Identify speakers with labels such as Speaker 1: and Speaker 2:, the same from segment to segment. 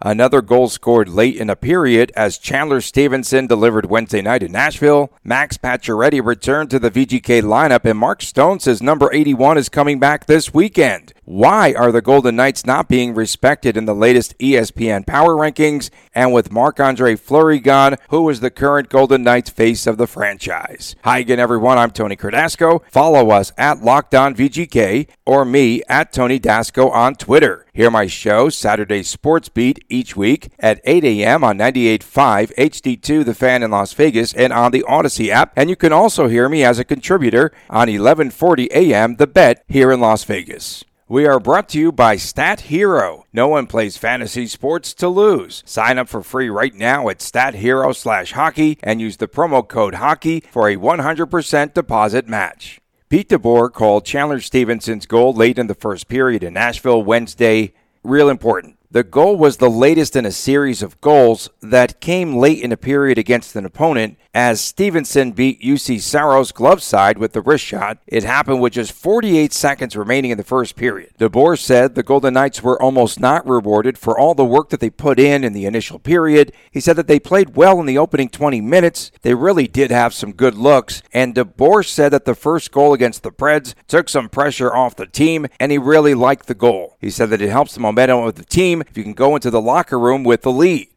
Speaker 1: Another goal scored late in a period as Chandler Stephenson delivered Wednesday night in Nashville. Max Pacioretty returned to the VGK lineup, and Mark Stone says number 81 is coming back this weekend. Why are the Golden Knights not being respected in the latest ESPN power rankings? And with Marc Andre Fleury gone, who is the current Golden Knights face of the franchise? Hi again, everyone. I'm Tony Cardasco. Follow us at Locked On VGK or me at Tony Dasco on Twitter. Hear my show, Saturday Sports Beat, each week at 8 a.m. on 98.5 HD2 The Fan in Las Vegas and on the Odyssey app. And you can also hear me as a contributor on 1140 a.m. The Bet here in Las Vegas. We are brought to you by Stat Hero. No one plays fantasy sports to lose. Sign up for free right now at Stat Hero slash hockey and use the promo code hockey for a 100% deposit match. Pete DeBoer called Chandler Stephenson's goal late in the first period in Nashville Wednesday real important. The goal was the latest in a series of goals that came late in a period against an opponent as Stephenson beat Juuse Saros' glove side with the wrist shot. It happened with just 48 seconds remaining in the first period. DeBoer said the Golden Knights were almost not rewarded for all the work that they put in in the initial period. He said that they played well in the opening 20 minutes. They really did have some good looks. And DeBoer said that the first goal against the Preds took some pressure off the team, and he really liked the goal. He said that it helps the momentum of the team if you can go into the locker room with the lead.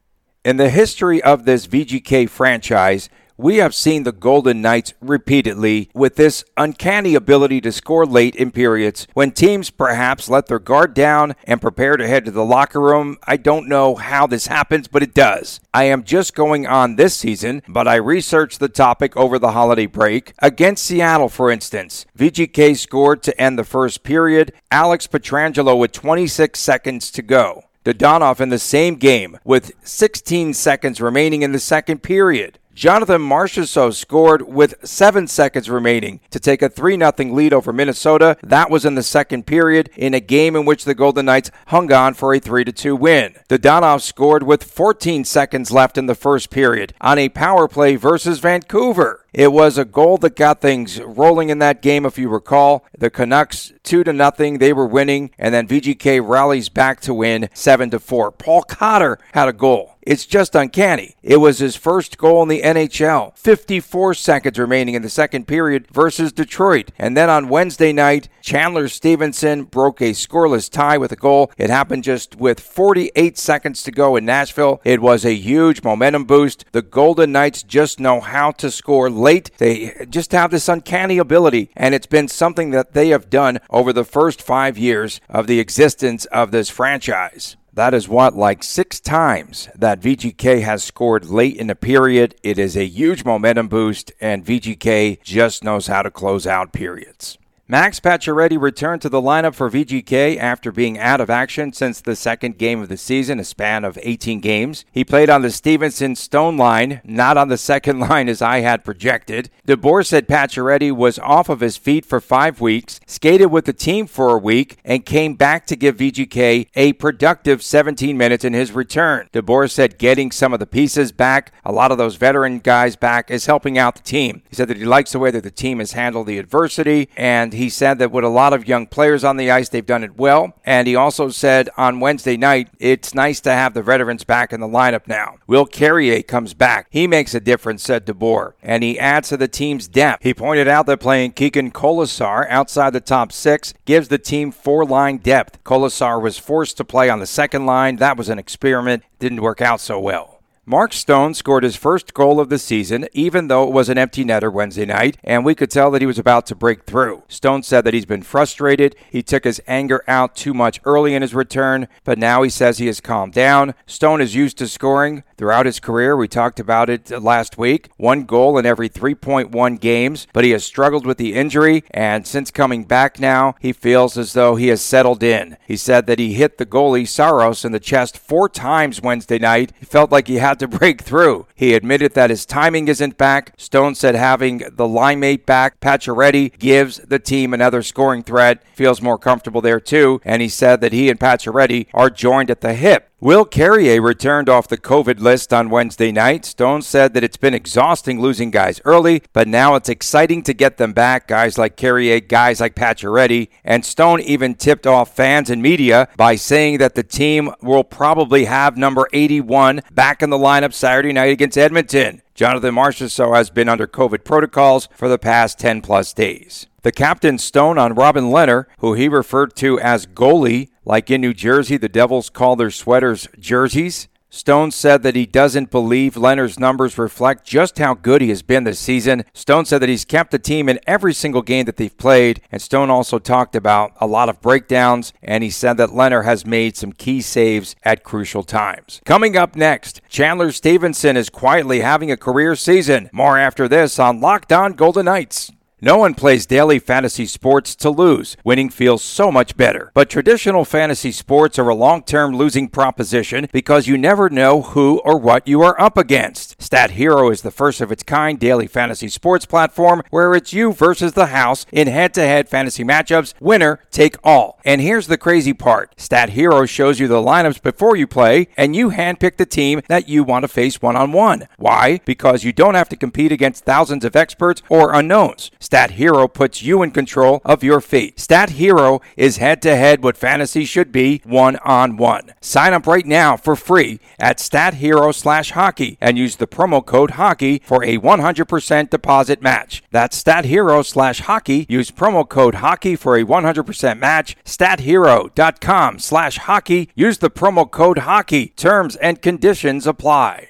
Speaker 1: In the history of this VGK franchise, we have seen the Golden Knights repeatedly with this uncanny ability to score late in periods when teams perhaps let their guard down and prepare to head to the locker room. I don't know how this happens, but it does. I am just going on this season, but I researched the topic over the holiday break. Against Seattle, for instance, VGK scored to end the first period, Alex Pietrangelo with 26 seconds to go. Dadonov in the same game with 16 seconds remaining in the second period. Jonathan Marchessault scored with seven seconds remaining to take a 3 0 lead over Minnesota. That was in the second period in a game in which the Golden Knights hung on for a 3 2 win. Dadonov scored with 14 seconds left in the first period on a power play versus Vancouver. It was a goal that got things rolling in that game, if you recall. The Canucks two to nothing, they were winning, and then VGK rallies back to win seven to four. Paul Cotter had a goal. It's just uncanny. It was his first goal in the NHL. 54 seconds remaining in the second period versus Detroit. And then on Wednesday night, Chandler Stephenson broke a scoreless tie with a goal. It happened just with 48 seconds to go in Nashville. It was a huge momentum boost. The Golden Knights just know how to score late. They just have this uncanny ability, and it's been something that they have done over the first five years of the existence of this franchise. That is what, like six times that VGK has scored late in the period. It is a huge momentum boost, and VGK just knows how to close out periods. Max Pacioretty returned to the lineup for VGK after being out of action since the second game of the season, a span of 18 games. He played on the Stephenson Stone line, not on the second line as I had projected. DeBoer said Pacioretty was off of his feet for five weeks, skated with the team for a week, and came back to give VGK a productive 17 minutes in his return. DeBoer said getting some of the pieces back, a lot of those veteran guys back, is helping out the team. He said that he likes the way that the team has handled the adversity, and he said that with a lot of young players on the ice, they've done it well. And he also said on Wednesday night, it's nice to have the veterans back in the lineup now. Will Carrier comes back. He makes a difference, said DeBoer. And he adds to the team's depth. He pointed out that playing Keegan Kolesar outside the top six gives the team four line depth. Kolesar was forced to play on the second line. That was an experiment. Didn't work out so well. Mark Stone scored his first goal of the season, even though it was an empty netter Wednesday night, and we could tell that he was about to break through. Stone said that he's been frustrated. He took his anger out too much early in his return, but now he says he has calmed down. Stone is used to scoring throughout his career. We talked about it last week. One goal in every 3.1 games, but he has struggled with the injury, and since coming back now, he feels as though he has settled in. He said that he hit the goalie Saros in the chest four times Wednesday night. He felt like he had to break through. He admitted that his timing isn't back. Stone said having the line mate back, Pacioretty, gives the team another scoring threat. Feels more comfortable there too, and he said that he and Pacioretty are joined at the hip. Will Carrier returned off the COVID list on Wednesday night. Stone said that it's been exhausting losing guys early, but now it's exciting to get them back. Guys like Carrier, guys like Pacioretty, and Stone even tipped off fans and media by saying that the team will probably have number 81 back in the lineup Saturday night against Edmonton. Jonathan Marchessault has been under COVID protocols for the past 10 plus days. The captain Stone on Robin Lehner, who he referred to as goalie, like in New Jersey, the Devils call their sweaters jerseys. Stone said that he doesn't believe Lehner's numbers reflect just how good he has been this season. Stone said that he's kept the team in every single game that they've played, and Stone also talked about a lot of breakdowns, and he said that Leonard has made some key saves at crucial times. Coming up next, Chandler Stephenson is quietly having a career season. More after this on Locked On Golden Knights. No one plays daily fantasy sports to lose. Winning feels so much better. But traditional fantasy sports are a long term losing proposition because you never know who or what you are up against. Stat Hero is the first of its kind daily fantasy sports platform where it's you versus the house in head to head fantasy matchups, winner take all. And here's the crazy part Stat Hero shows you the lineups before you play, and you handpick the team that you want to face one on one. Why? Because you don't have to compete against thousands of experts or unknowns. Stat Hero puts you in control of your fate. Stat Hero is head to head what fantasy should be one on one. Sign up right now for free at StatHero slash hockey and use the promo code hockey for a 100% deposit match. That's StatHero slash hockey. Use promo code hockey for a 100% match. StatHero.com slash hockey. Use the promo code hockey. Terms and conditions apply.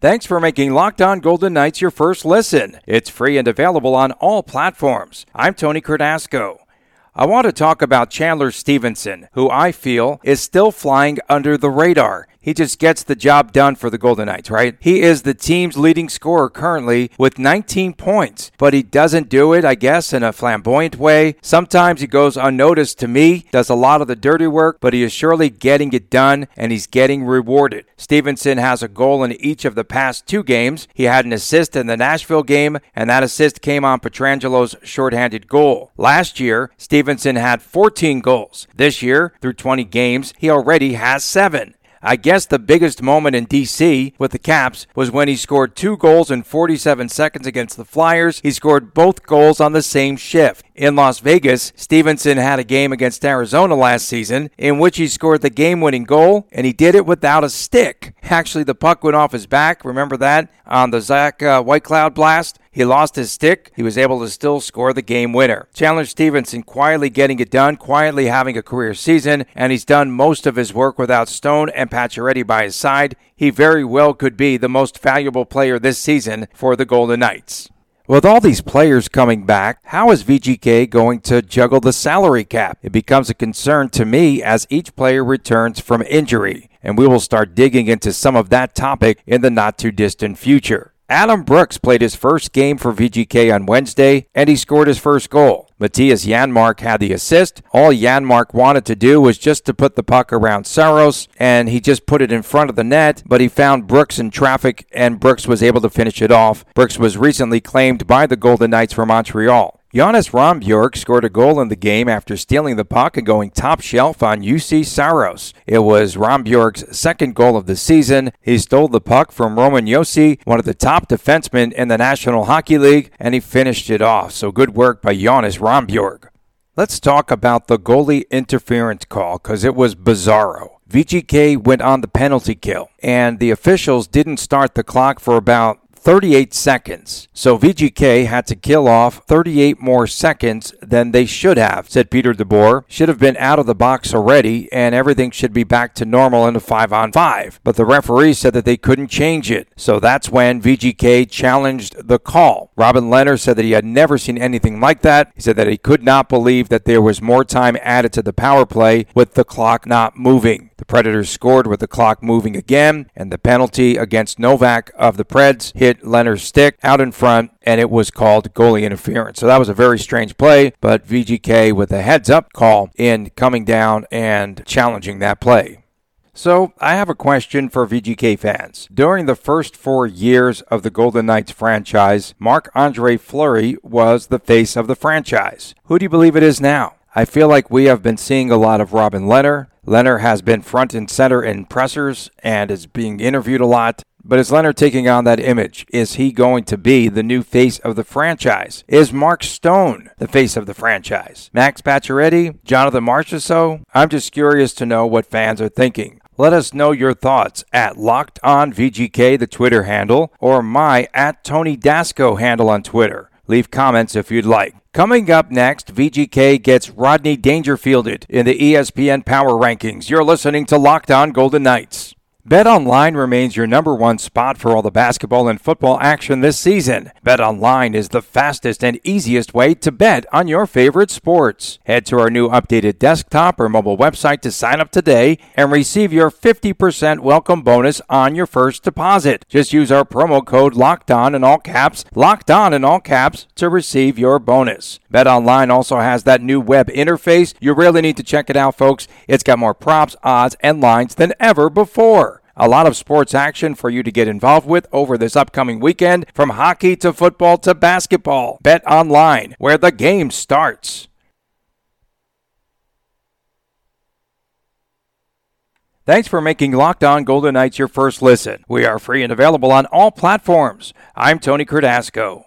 Speaker 1: Thanks for making Locked On Golden Knights your first listen. It's free and available on all platforms. I'm Tony Cardasco. I want to talk about Chandler Stephenson, who I feel is still flying under the radar. He just gets the job done for the Golden Knights, right? He is the team's leading scorer currently with 19 points, but he doesn't do it, I guess, in a flamboyant way. Sometimes he goes unnoticed to me, does a lot of the dirty work, but he is surely getting it done and he's getting rewarded. Stephenson has a goal in each of the past two games. He had an assist in the Nashville game, and that assist came on Pietrangelo's shorthanded goal. Last year, Stephenson had 14 goals. This year, through 20 games, he already has seven. I guess the biggest moment in DC with the Caps was when he scored two goals in 47 seconds against the Flyers. He scored both goals on the same shift. In Las Vegas, Stephenson had a game against Arizona last season in which he scored the game winning goal, and he did it without a stick. Actually, the puck went off his back. Remember that on the Zach uh, Whitecloud blast? He lost his stick. He was able to still score the game winner. Chandler Stephenson quietly getting it done, quietly having a career season, and he's done most of his work without Stone and Pacioretty by his side. He very well could be the most valuable player this season for the Golden Knights. With all these players coming back, how is VGK going to juggle the salary cap? It becomes a concern to me as each player returns from injury, and we will start digging into some of that topic in the not too distant future. Adam Brooks played his first game for VGK on Wednesday, and he scored his first goal. Mattias Janmark had the assist. All Janmark wanted to do was just to put the puck around Saros, and he just put it in front of the net, but he found Brooks in traffic, and Brooks was able to finish it off. Brooks was recently claimed by the Golden Knights for Montreal. Jonas Rondbjerg scored a goal in the game after stealing the puck and going top shelf on Juuse Saros. It was Rondbjerg's second goal of the season. He stole the puck from Roman Josi, one of the top defensemen in the National Hockey League, and he finished it off. So good work by Jonas Rondbjerg. Let's talk about the goalie interference call because it was bizarro. VGK went on the penalty kill, and the officials didn't start the clock for about 38 seconds. So VGK had to kill off 38 more seconds than they should have, said Peter DeBoer. Should have been out of the box already, and everything should be back to normal in a 5 on 5. But the referee said that they couldn't change it. So that's when VGK challenged the call. Robin Lehner said that he had never seen anything like that. He said that he could not believe that there was more time added to the power play with the clock not moving. The Predators scored with the clock moving again, and the penalty against Novak of the Preds hit Lehner's stick out in front, and it was called goalie interference. So that was a very strange play, but VGK with a heads up call in coming down and challenging that play. So, I have a question for VGK fans. During the first four years of the Golden Knights franchise, Marc Andre Fleury was the face of the franchise. Who do you believe it is now? I feel like we have been seeing a lot of Robin Lehner. Lehner has been front and center in pressers and is being interviewed a lot. But is Lehner taking on that image? Is he going to be the new face of the franchise? Is Mark Stone the face of the franchise? Max Pacioretty? Jonathan Marchessault? I'm just curious to know what fans are thinking. Let us know your thoughts at Locked On the Twitter handle, or my at Tony Dasco handle on Twitter. Leave comments if you'd like. Coming up next, VGK gets Rodney Dangerfielded in the ESPN Power Rankings. You're listening to Locked On Golden Knights. BetOnline remains your number one spot for all the basketball and football action this season. BetOnline is the fastest and easiest way to bet on your favorite sports. Head to our new updated desktop or mobile website to sign up today and receive your 50% welcome bonus on your first deposit. Just use our promo code Locked On in all caps, Locked On in all caps to receive your bonus. BetOnline also has that new web interface. You really need to check it out, folks. It's got more props, odds, and lines than ever before. A lot of sports action for you to get involved with over this upcoming weekend, from hockey to football to basketball. Bet online, where the game starts. Thanks for making Locked On Golden Knights your first listen. We are free and available on all platforms. I'm Tony Cardasco.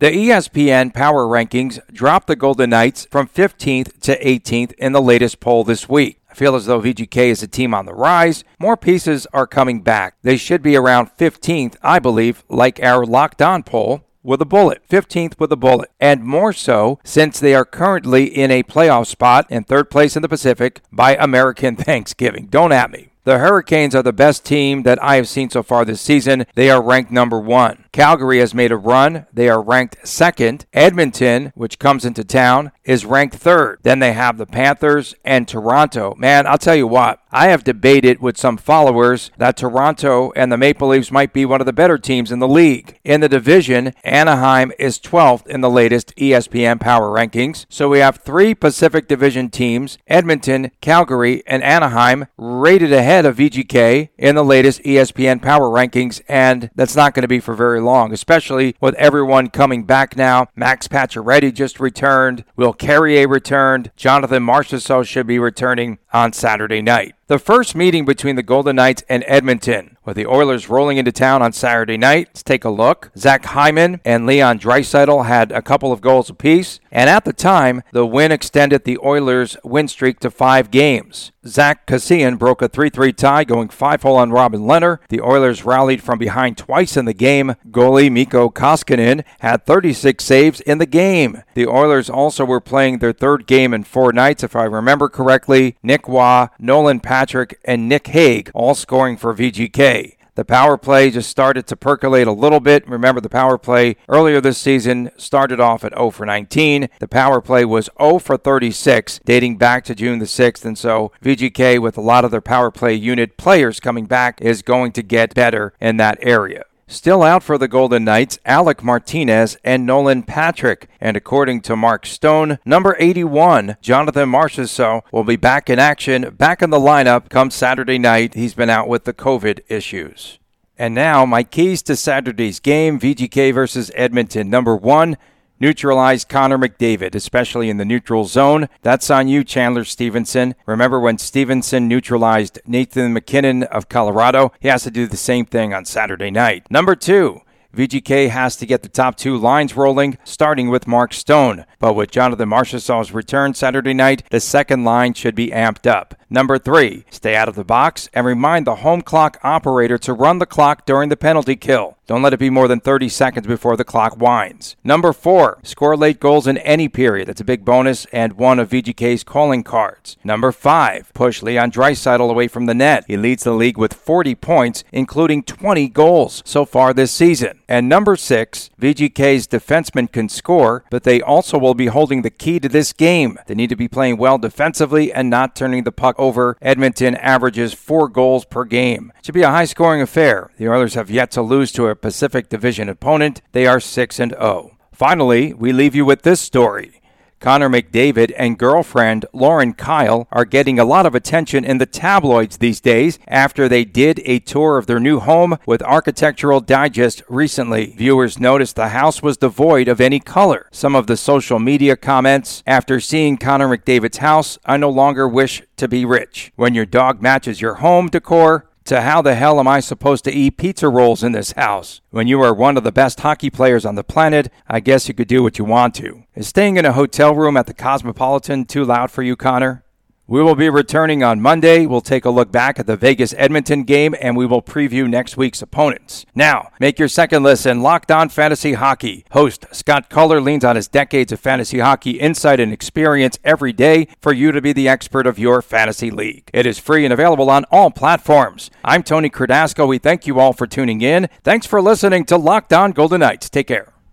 Speaker 1: The ESPN Power Rankings dropped the Golden Knights from 15th to 18th in the latest poll this week feel as though VGK is a team on the rise. More pieces are coming back. They should be around 15th, I believe, like our locked on poll with a bullet, 15th with a bullet, and more so since they are currently in a playoff spot in third place in the Pacific by American Thanksgiving. Don't at me. The Hurricanes are the best team that I have seen so far this season. They are ranked number one. Calgary has made a run. They are ranked second. Edmonton, which comes into town, is ranked third. Then they have the Panthers and Toronto. Man, I'll tell you what, I have debated with some followers that Toronto and the Maple Leafs might be one of the better teams in the league. In the division, Anaheim is 12th in the latest ESPN Power Rankings. So we have three Pacific Division teams Edmonton, Calgary, and Anaheim rated ahead of VGK in the latest ESPN Power Rankings, and that's not going to be for very long, especially with everyone coming back now. Max Pacioretty just returned. Will Carrier returned. Jonathan Marchessault should be returning on Saturday night. The first meeting between the Golden Knights and Edmonton, with the Oilers rolling into town on Saturday night. Let's take a look. Zach Hyman and Leon Draisaitl had a couple of goals apiece, and at the time, the win extended the Oilers' win streak to five games. Zack Kassian broke a 3 3 tie, going 5 hole on Robin Lehner. The Oilers rallied from behind twice in the game. Goalie Mikko Koskinen had 36 saves in the game. The Oilers also were playing their third game in four nights, if I remember correctly. Nick Waugh, Nolan Patrick, and Nick Hague all scoring for VGK. The power play just started to percolate a little bit. Remember, the power play earlier this season started off at 0 for 19. The power play was 0 for 36, dating back to June the 6th. And so VGK, with a lot of their power play unit players coming back, is going to get better in that area. Still out for the Golden Knights, Alec Martinez and Nolan Patrick. And according to Mark Stone, number 81, Jonathan Marchessault, will be back in action, back in the lineup come Saturday night. He's been out with the COVID issues. And now, my keys to Saturday's game VGK versus Edmonton. Number one, neutralize Connor McDavid, especially in the neutral zone. That's on you, Chandler Stephenson. Remember when Stephenson neutralized Nathan MacKinnon of Colorado? He has to do the same thing on Saturday night. Number two, VGK has to get the top two lines rolling, starting with Mark Stone. But with Jonathan Marchessault's return Saturday night, the second line should be amped up. Number three, stay out of the box and remind the home clock operator to run the clock during the penalty kill. Don't let it be more than 30 seconds before the clock winds. Number four, score late goals in any period. That's a big bonus and one of VGK's calling cards. Number five, push Leon Draisaitl away from the net. He leads the league with 40 points, including 20 goals so far this season. And number six, VGK's defensemen can score, but they also will be holding the key to this game. They need to be playing well defensively and not turning the puck over. Edmonton averages four goals per game. It should be a high scoring affair. The Oilers have yet to lose to a Pacific Division opponent. They are 6 and 0. Finally, we leave you with this story. Connor McDavid and girlfriend Lauren Kyle are getting a lot of attention in the tabloids these days after they did a tour of their new home with Architectural Digest recently. Viewers noticed the house was devoid of any color. Some of the social media comments after seeing Connor McDavid's house, I no longer wish to be rich. When your dog matches your home decor, to how the hell am I supposed to eat pizza rolls in this house? When you are one of the best hockey players on the planet, I guess you could do what you want to. Is staying in a hotel room at the Cosmopolitan too loud for you, Connor? We will be returning on Monday. We'll take a look back at the Vegas Edmonton game and we will preview next week's opponents. Now, make your second listen Locked On Fantasy Hockey. Host Scott Culler leans on his decades of fantasy hockey insight and experience every day for you to be the expert of your fantasy league. It is free and available on all platforms. I'm Tony Cardasco. We thank you all for tuning in. Thanks for listening to Locked On Golden Knights. Take care.